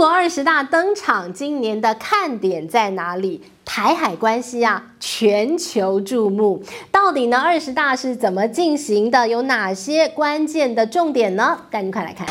国二十大登场，今年的看点在哪里？台海关系啊，全球注目。到底呢，二十大是怎么进行的？有哪些关键的重点呢？赶紧快来看。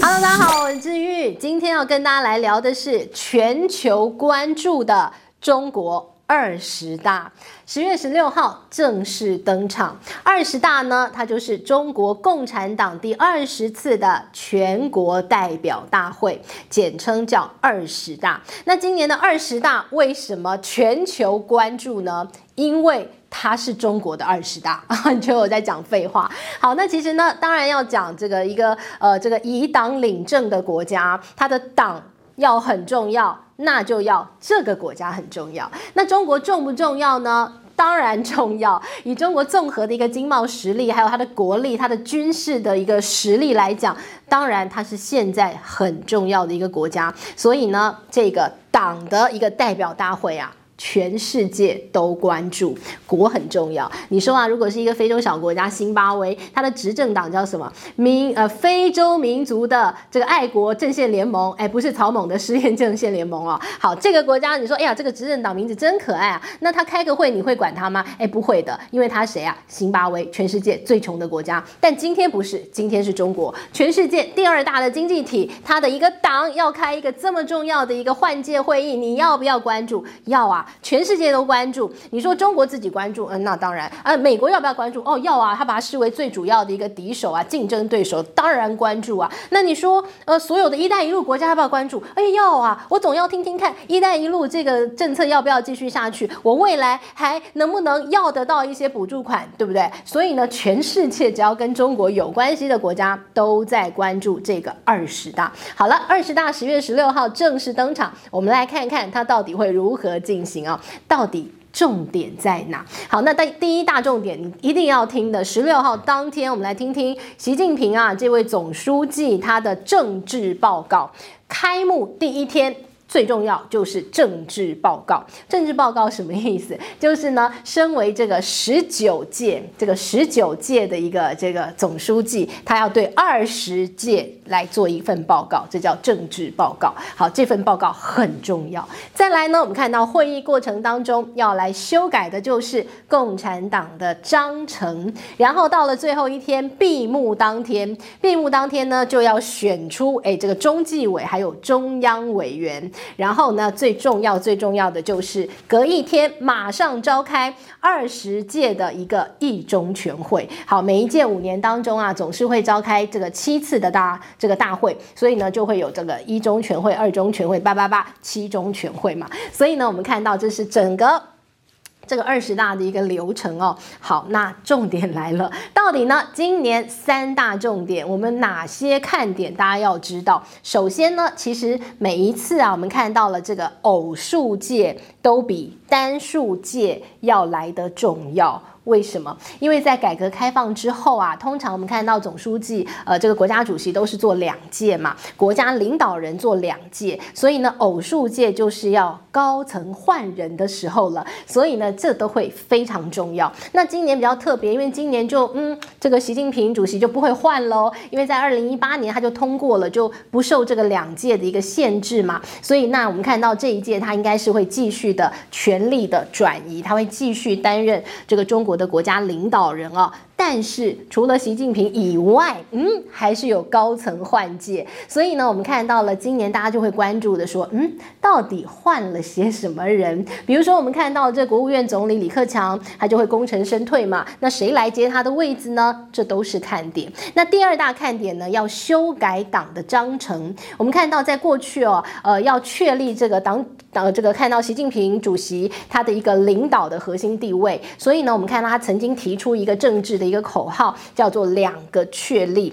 Hello，大家好，我是志玉，今天要跟大家来聊的是全球关注的中国。二十大十月十六号正式登场。二十大呢，它就是中国共产党第二十次的全国代表大会，简称叫二十大。那今年的二十大为什么全球关注呢？因为它是中国的二十大！你觉得我在讲废话？好，那其实呢，当然要讲这个一个呃，这个以党领政的国家，它的党要很重要。那就要这个国家很重要。那中国重不重要呢？当然重要。以中国综合的一个经贸实力，还有它的国力、它的军事的一个实力来讲，当然它是现在很重要的一个国家。所以呢，这个党的一个代表大会啊。全世界都关注，国很重要。你说啊，如果是一个非洲小国家辛巴威，它的执政党叫什么？民呃非洲民族的这个爱国阵线联盟，哎，不是草蜢的失恋阵线联盟哦。好，这个国家你说，哎呀，这个执政党名字真可爱啊。那他开个会，你会管他吗？哎，不会的，因为他谁啊？辛巴威，全世界最穷的国家。但今天不是，今天是中国，全世界第二大的经济体，它的一个党要开一个这么重要的一个换届会议，你要不要关注？要啊。全世界都关注，你说中国自己关注，嗯，那当然，呃，美国要不要关注？哦，要啊，他把它视为最主要的一个敌手啊，竞争对手，当然关注啊。那你说，呃，所有的一带一路国家要不要关注？哎，要啊，我总要听听看，一带一路这个政策要不要继续下去？我未来还能不能要得到一些补助款，对不对？所以呢，全世界只要跟中国有关系的国家都在关注这个二十大。好了，二十大十月十六号正式登场，我们来看看它到底会如何进行啊。到底重点在哪？好，那在第一大重点，你一定要听的。十六号当天，我们来听听习近平啊，这位总书记他的政治报告。开幕第一天。最重要就是政治报告。政治报告什么意思？就是呢，身为这个十九届这个十九届的一个这个总书记，他要对二十届来做一份报告，这叫政治报告。好，这份报告很重要。再来呢，我们看到会议过程当中要来修改的就是共产党的章程，然后到了最后一天闭幕当天，闭幕当天呢就要选出哎这个中纪委还有中央委员。然后呢，最重要、最重要的就是隔一天马上召开二十届的一个一中全会。好，每一届五年当中啊，总是会召开这个七次的大这个大会，所以呢，就会有这个一中全会、二中全会、八八八七中全会嘛。所以呢，我们看到这是整个。这个二十大的一个流程哦，好，那重点来了，到底呢？今年三大重点，我们哪些看点？大家要知道。首先呢，其实每一次啊，我们看到了这个偶数届都比单数届要来得重要。为什么？因为在改革开放之后啊，通常我们看到总书记，呃，这个国家主席都是做两届嘛，国家领导人做两届，所以呢，偶数届就是要高层换人的时候了，所以呢，这都会非常重要。那今年比较特别，因为今年就嗯，这个习近平主席就不会换喽，因为在二零一八年他就通过了，就不受这个两届的一个限制嘛，所以那我们看到这一届他应该是会继续的权力的转移，他会继续担任这个中国的国家领导人啊。但是除了习近平以外，嗯，还是有高层换届，所以呢，我们看到了今年大家就会关注的说，嗯，到底换了些什么人？比如说，我们看到这国务院总理李克强，他就会功成身退嘛，那谁来接他的位置呢？这都是看点。那第二大看点呢，要修改党的章程。我们看到在过去哦，呃，要确立这个党党这个看到习近平主席他的一个领导的核心地位，所以呢，我们看到他曾经提出一个政治的。一个口号叫做“两个确立”，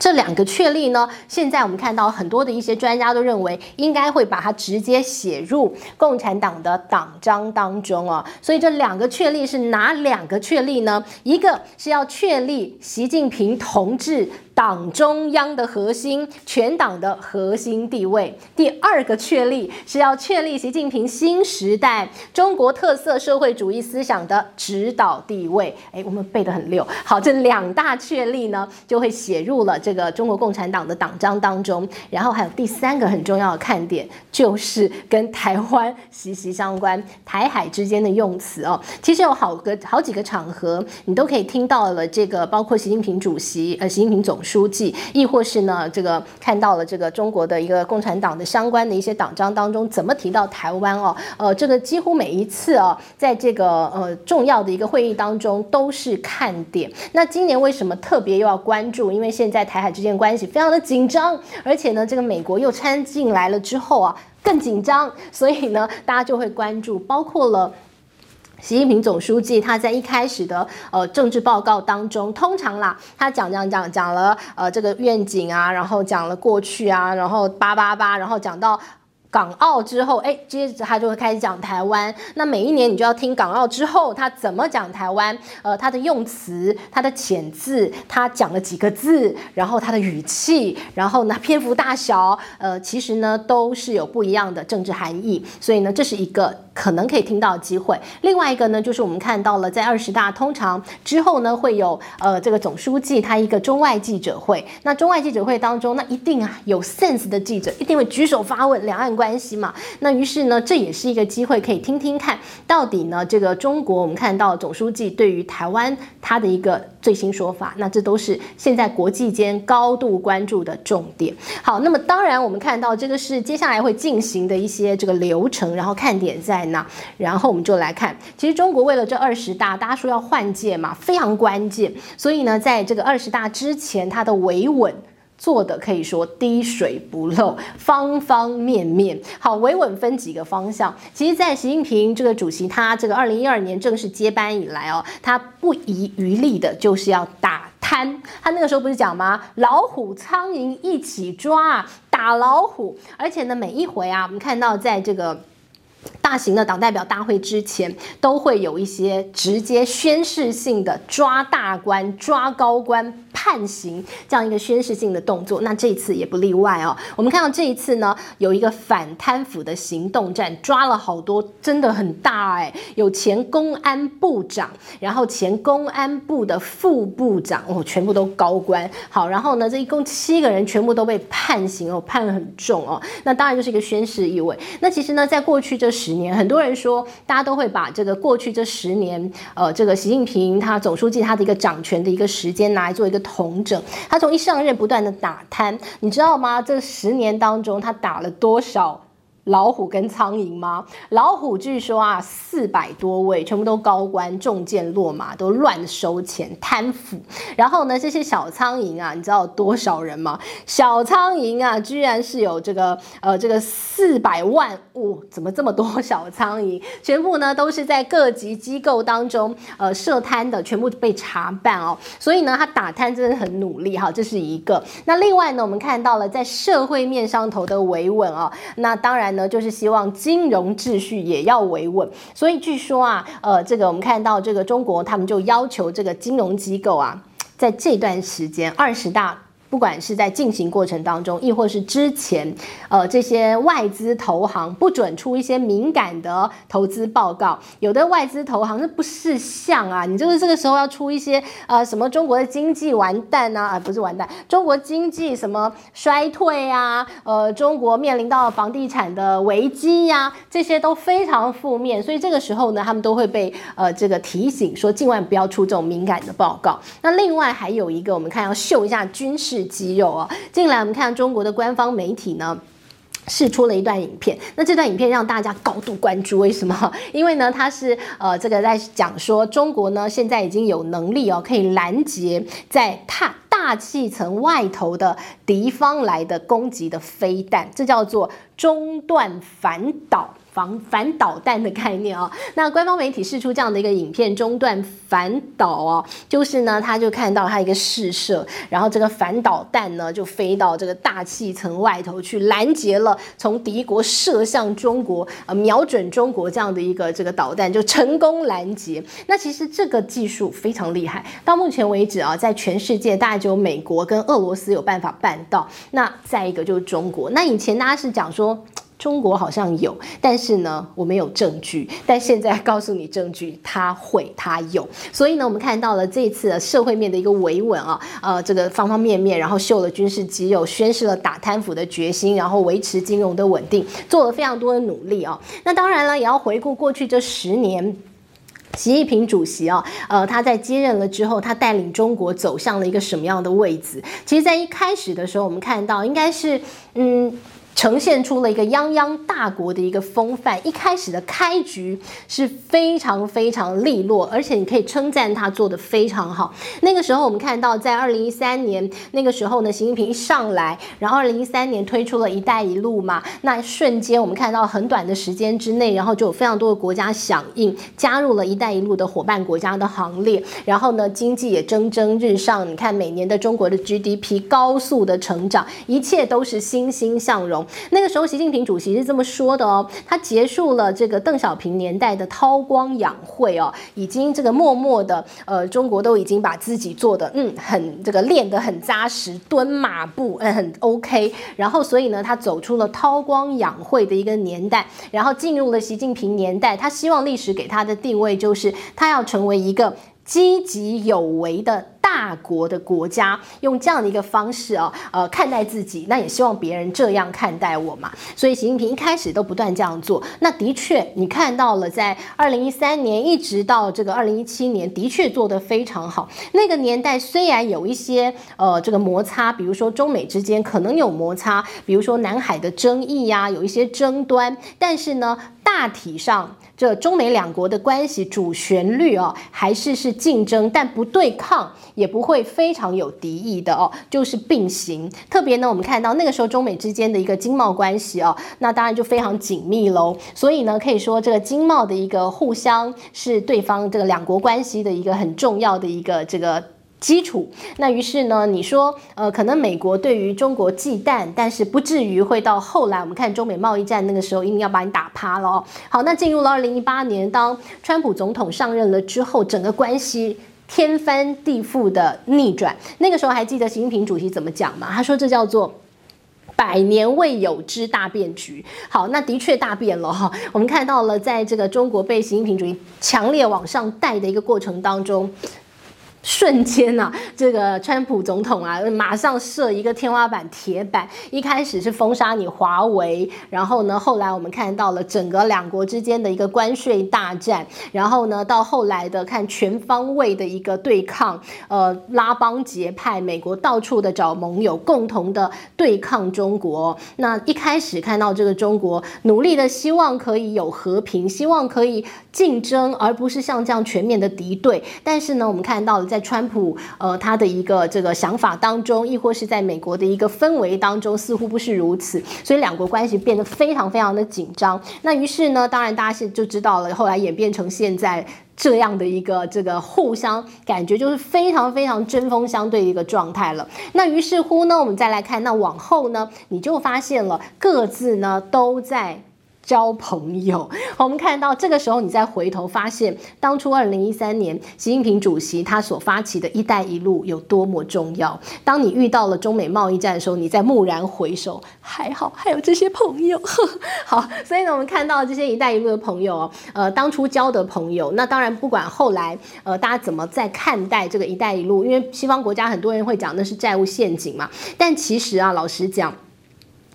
这两个确立呢，现在我们看到很多的一些专家都认为，应该会把它直接写入共产党的党章当中啊。所以这两个确立是哪两个确立呢？一个是要确立习近平同志党中央的核心，全党的核心地位。第二个确立是要确立习近平新时代中国特色社会主义思想的指导地位。哎，我们背得很溜。好，这两大确立呢，就会写入了这个中国共产党的党章当中。然后还有第三个很重要的看点，就是跟台湾息息相关，台海之间的用词哦。其实有好个好几个场合，你都可以听到了这个，包括习近平主席、呃，习近平总书书记，亦或是呢，这个看到了这个中国的一个共产党的相关的一些党章当中，怎么提到台湾哦？呃，这个几乎每一次哦，在这个呃重要的一个会议当中都是看点。那今年为什么特别又要关注？因为现在台海之间关系非常的紧张，而且呢，这个美国又掺进来了之后啊，更紧张，所以呢，大家就会关注，包括了。习近平总书记他在一开始的呃政治报告当中，通常啦，他讲讲讲讲了呃这个愿景啊，然后讲了过去啊，然后叭叭叭，然后讲到。港澳之后，哎，接着他就会开始讲台湾。那每一年你就要听港澳之后他怎么讲台湾，呃，他的用词、他的遣字、他讲了几个字，然后他的语气，然后呢篇幅大小，呃，其实呢都是有不一样的政治含义。所以呢，这是一个可能可以听到的机会。另外一个呢，就是我们看到了在二十大通常之后呢，会有呃这个总书记他一个中外记者会。那中外记者会当中，那一定啊有 sense 的记者一定会举手发问两岸关关系嘛？那于是呢，这也是一个机会，可以听听看到底呢，这个中国我们看到总书记对于台湾他的一个最新说法，那这都是现在国际间高度关注的重点。好，那么当然我们看到这个是接下来会进行的一些这个流程，然后看点在哪？然后我们就来看，其实中国为了这二十大，大家说要换届嘛，非常关键，所以呢，在这个二十大之前，它的维稳。做的可以说滴水不漏，方方面面好。维稳分几个方向，其实，在习近平这个主席他这个二零一二年正式接班以来哦，他不遗余力的就是要打贪。他那个时候不是讲吗？老虎苍蝇一起抓，打老虎。而且呢，每一回啊，我们看到在这个。大型的党代表大会之前，都会有一些直接宣誓性的抓大官、抓高官、判刑这样一个宣誓性的动作。那这一次也不例外哦。我们看到这一次呢，有一个反贪腐的行动战，抓了好多，真的很大哎。有前公安部长，然后前公安部的副部长哦，全部都高官。好，然后呢，这一共七个人全部都被判刑哦，判得很重哦。那当然就是一个宣誓意味。那其实呢，在过去这十年，很多人说，大家都会把这个过去这十年，呃，这个习近平他总书记他的一个掌权的一个时间拿来做一个统整。他从一上任不断的打贪，你知道吗？这十年当中他打了多少？老虎跟苍蝇吗？老虎据说啊，四百多位，全部都高官，中箭落马，都乱收钱贪腐。然后呢，这些小苍蝇啊，你知道多少人吗？小苍蝇啊，居然是有这个呃这个四百万，哦，怎么这么多小苍蝇？全部呢都是在各级机构当中呃设摊的，全部被查办哦。所以呢，他打贪真的很努力哈，这是一个。那另外呢，我们看到了在社会面上头的维稳哦，那当然。呢，就是希望金融秩序也要维稳，所以据说啊，呃，这个我们看到这个中国，他们就要求这个金融机构啊，在这段时间二十大。不管是在进行过程当中，亦或是之前，呃，这些外资投行不准出一些敏感的投资报告。有的外资投行是不识相啊，你就是这个时候要出一些呃什么中国的经济完蛋啊，啊不是完蛋，中国经济什么衰退啊，呃，中国面临到房地产的危机呀，这些都非常负面。所以这个时候呢，他们都会被呃这个提醒说，尽量不要出这种敏感的报告。那另外还有一个，我们看要秀一下军事。肌肉啊！近来我们看中国的官方媒体呢，释出了一段影片。那这段影片让大家高度关注，为什么？因为呢，它是呃，这个在讲说中国呢现在已经有能力哦，可以拦截在大大气层外头的敌方来的攻击的飞弹，这叫做中段反导。防反导弹的概念啊，那官方媒体释出这样的一个影片，中段反导哦，就是呢，他就看到他一个试射，然后这个反导弹呢就飞到这个大气层外头去拦截了从敌国射向中国呃瞄准中国这样的一个这个导弹，就成功拦截。那其实这个技术非常厉害，到目前为止啊，在全世界大概只有美国跟俄罗斯有办法办到。那再一个就是中国，那以前大家是讲说。中国好像有，但是呢，我没有证据。但现在告诉你证据，他会，他有。所以呢，我们看到了这次的社会面的一个维稳啊，呃，这个方方面面，然后秀了军事肌肉，宣示了打贪腐的决心，然后维持金融的稳定，做了非常多的努力啊。那当然了，也要回顾过去这十年，习近平主席啊，呃，他在接任了之后，他带领中国走向了一个什么样的位置？其实，在一开始的时候，我们看到应该是，嗯。呈现出了一个泱泱大国的一个风范。一开始的开局是非常非常利落，而且你可以称赞他做的非常好。那个时候我们看到，在二零一三年那个时候呢，习近平一上来，然后二零一三年推出了一带一路嘛，那瞬间我们看到很短的时间之内，然后就有非常多的国家响应，加入了一带一路的伙伴国家的行列，然后呢，经济也蒸蒸日上。你看每年的中国的 GDP 高速的成长，一切都是欣欣向荣。那个时候，习近平主席是这么说的哦，他结束了这个邓小平年代的韬光养晦哦，已经这个默默的呃，中国都已经把自己做的嗯很这个练得很扎实，蹲马步嗯很 OK，然后所以呢，他走出了韬光养晦的一个年代，然后进入了习近平年代，他希望历史给他的定位就是他要成为一个积极有为的。大国的国家用这样的一个方式啊，呃，看待自己，那也希望别人这样看待我嘛。所以习近平一开始都不断这样做。那的确，你看到了，在二零一三年一直到这个二零一七年，的确做得非常好。那个年代虽然有一些呃这个摩擦，比如说中美之间可能有摩擦，比如说南海的争议呀，有一些争端，但是呢，大体上这中美两国的关系主旋律啊，还是是竞争，但不对抗。也不会非常有敌意的哦，就是并行。特别呢，我们看到那个时候中美之间的一个经贸关系哦，那当然就非常紧密喽。所以呢，可以说这个经贸的一个互相是对方这个两国关系的一个很重要的一个这个基础。那于是呢，你说呃，可能美国对于中国忌惮，但是不至于会到后来我们看中美贸易战那个时候一定要把你打趴了哦。好，那进入了二零一八年，当川普总统上任了之后，整个关系。天翻地覆的逆转，那个时候还记得习近平主席怎么讲吗？他说这叫做百年未有之大变局。好，那的确大变了哈。我们看到了，在这个中国被习近平主席强烈往上带的一个过程当中。瞬间呐、这个川普总统啊，马上设一个天花板铁板。一开始是封杀你华为，然后呢，后来我们看到了整个两国之间的一个关税大战，然后呢，到后来的看全方位的一个对抗，呃，拉帮结派，美国到处的找盟友，共同的对抗中国。那一开始看到这个中国努力的希望可以有和平，希望可以竞争，而不是像这样全面的敌对。但是呢，我们看到了。在川普呃他的一个这个想法当中，亦或是在美国的一个氛围当中，似乎不是如此，所以两国关系变得非常非常的紧张。那于是呢，当然大家是就知道了，后来演变成现在这样的一个这个互相感觉就是非常非常针锋相对的一个状态了。那于是乎呢，我们再来看，那往后呢，你就发现了各自呢都在。交朋友，我们看到这个时候，你再回头发现，当初二零一三年习近平主席他所发起的一带一路有多么重要。当你遇到了中美贸易战的时候，你再蓦然回首，还好还有这些朋友。好，所以呢，我们看到这些一带一路的朋友，呃，当初交的朋友，那当然不管后来，呃，大家怎么在看待这个一带一路，因为西方国家很多人会讲那是债务陷阱嘛，但其实啊，老实讲。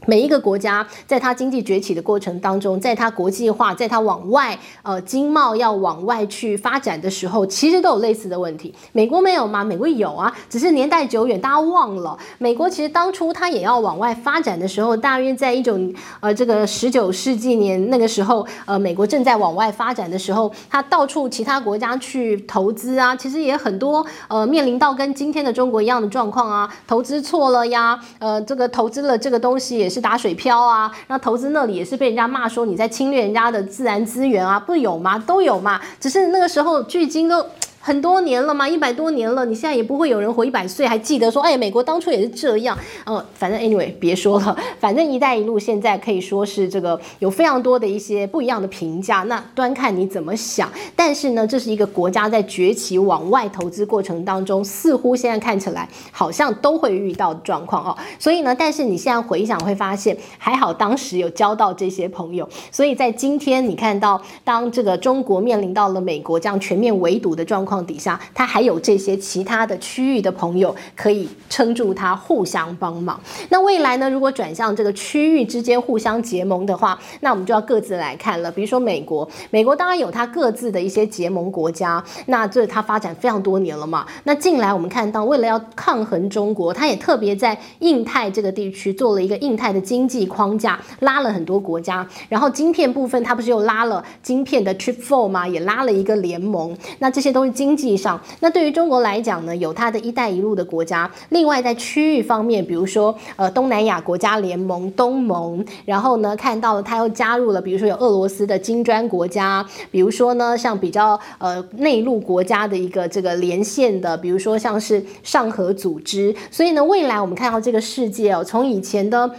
每一个国家在它经济崛起的过程当中，在它国际化，在它往外呃经贸要往外去发展的时候，其实都有类似的问题。美国没有吗？美国有啊，只是年代久远，大家忘了。美国其实当初它也要往外发展的时候，大约在一九呃这个十九世纪年那个时候，呃美国正在往外发展的时候，它到处其他国家去投资啊，其实也很多呃面临到跟今天的中国一样的状况啊，投资错了呀，呃这个投资了这个东西也。是打水漂啊，那投资那里也是被人家骂说你在侵略人家的自然资源啊，不有吗？都有嘛，只是那个时候距今都。很多年了嘛，一百多年了，你现在也不会有人活一百岁还记得说，哎，美国当初也是这样。呃，反正 anyway，别说了，反正“一带一路”现在可以说是这个有非常多的一些不一样的评价，那端看你怎么想。但是呢，这是一个国家在崛起往外投资过程当中，似乎现在看起来好像都会遇到的状况哦。所以呢，但是你现在回想会发现，还好当时有交到这些朋友，所以在今天你看到，当这个中国面临到了美国这样全面围堵的状况。底下，他还有这些其他的区域的朋友可以撑住他，互相帮忙。那未来呢？如果转向这个区域之间互相结盟的话，那我们就要各自来看了。比如说美国，美国当然有它各自的一些结盟国家，那这它发展非常多年了嘛。那近来我们看到，为了要抗衡中国，它也特别在印太这个地区做了一个印太的经济框架，拉了很多国家。然后晶片部分，它不是又拉了晶片的 Chip Four 吗？也拉了一个联盟。那这些都是经。经济上，那对于中国来讲呢，有它的一带一路的国家。另外，在区域方面，比如说呃东南亚国家联盟、东盟，然后呢看到了它又加入了，比如说有俄罗斯的金砖国家，比如说呢像比较呃内陆国家的一个这个连线的，比如说像是上合组织。所以呢，未来我们看到这个世界哦，从以前的。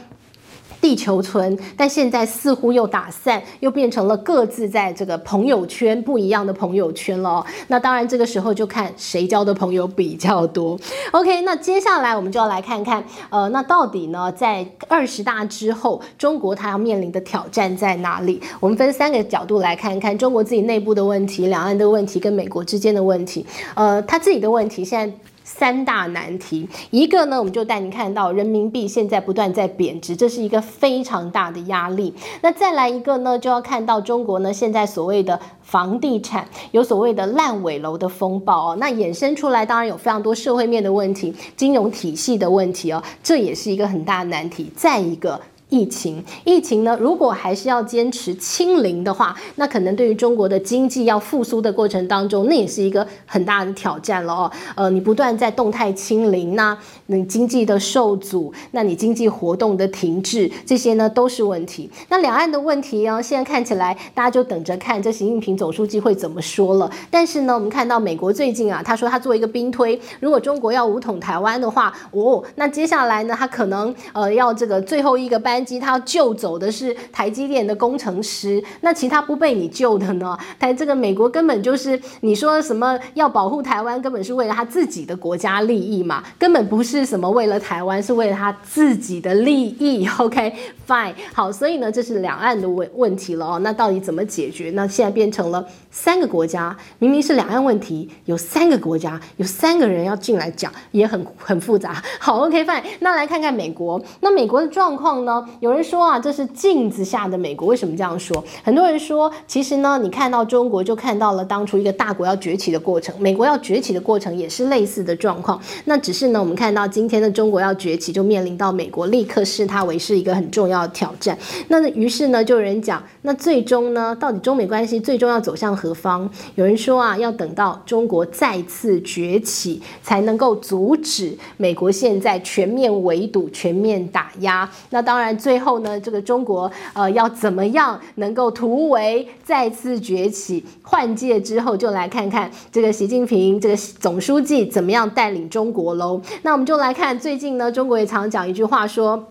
地球村，但现在似乎又打散，又变成了各自在这个朋友圈不一样的朋友圈了哦。那当然，这个时候就看谁交的朋友比较多。OK，那接下来我们就要来看看，呃，那到底呢，在二十大之后，中国它要面临的挑战在哪里？我们分三个角度来看看中国自己内部的问题、两岸的问题跟美国之间的问题。呃，他自己的问题现在。三大难题，一个呢，我们就带您看到人民币现在不断在贬值，这是一个非常大的压力。那再来一个呢，就要看到中国呢现在所谓的房地产有所谓的烂尾楼的风暴哦，那衍生出来当然有非常多社会面的问题、金融体系的问题哦，这也是一个很大的难题。再一个。疫情，疫情呢？如果还是要坚持清零的话，那可能对于中国的经济要复苏的过程当中，那也是一个很大的挑战了哦。呃，你不断在动态清零，那你经济的受阻，那你经济活动的停滞，这些呢都是问题。那两岸的问题啊，现在看起来大家就等着看这习近平总书记会怎么说了。但是呢，我们看到美国最近啊，他说他做一个兵推，如果中国要武统台湾的话，哦，那接下来呢，他可能呃要这个最后一个班。他救走的是台积电的工程师，那其他不被你救的呢？台这个美国根本就是你说什么要保护台湾，根本是为了他自己的国家利益嘛，根本不是什么为了台湾，是为了他自己的利益。OK，fine，好，所以呢，这是两岸的问问题了哦。那到底怎么解决？那现在变成了三个国家，明明是两岸问题，有三个国家，有三个人要进来讲，也很很复杂。好，OK，fine，那来看看美国，那美国的状况呢？有人说啊，这是镜子下的美国。为什么这样说？很多人说，其实呢，你看到中国，就看到了当初一个大国要崛起的过程。美国要崛起的过程也是类似的状况。那只是呢，我们看到今天的中国要崛起，就面临到美国立刻视它为是一个很重要的挑战。那于是呢，就有人讲，那最终呢，到底中美关系最终要走向何方？有人说啊，要等到中国再次崛起，才能够阻止美国现在全面围堵、全面打压。那当然。最后呢，这个中国呃要怎么样能够突围再次崛起？换届之后就来看看这个习近平这个总书记怎么样带领中国喽。那我们就来看最近呢，中国也常讲一句话说：“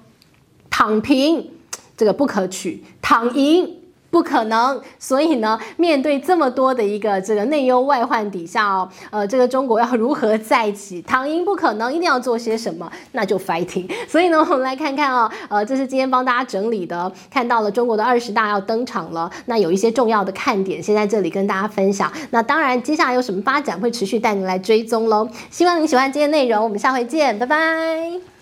躺平这个不可取，躺赢。”不可能，所以呢，面对这么多的一个这个内忧外患底下哦，呃，这个中国要如何再起？躺赢不可能，一定要做些什么，那就 fighting。所以呢，我们来看看、哦，呃，这是今天帮大家整理的，看到了中国的二十大要登场了，那有一些重要的看点，先在这里跟大家分享。那当然，接下来有什么发展会持续带您来追踪喽。希望您喜欢今天内容，我们下回见，拜拜。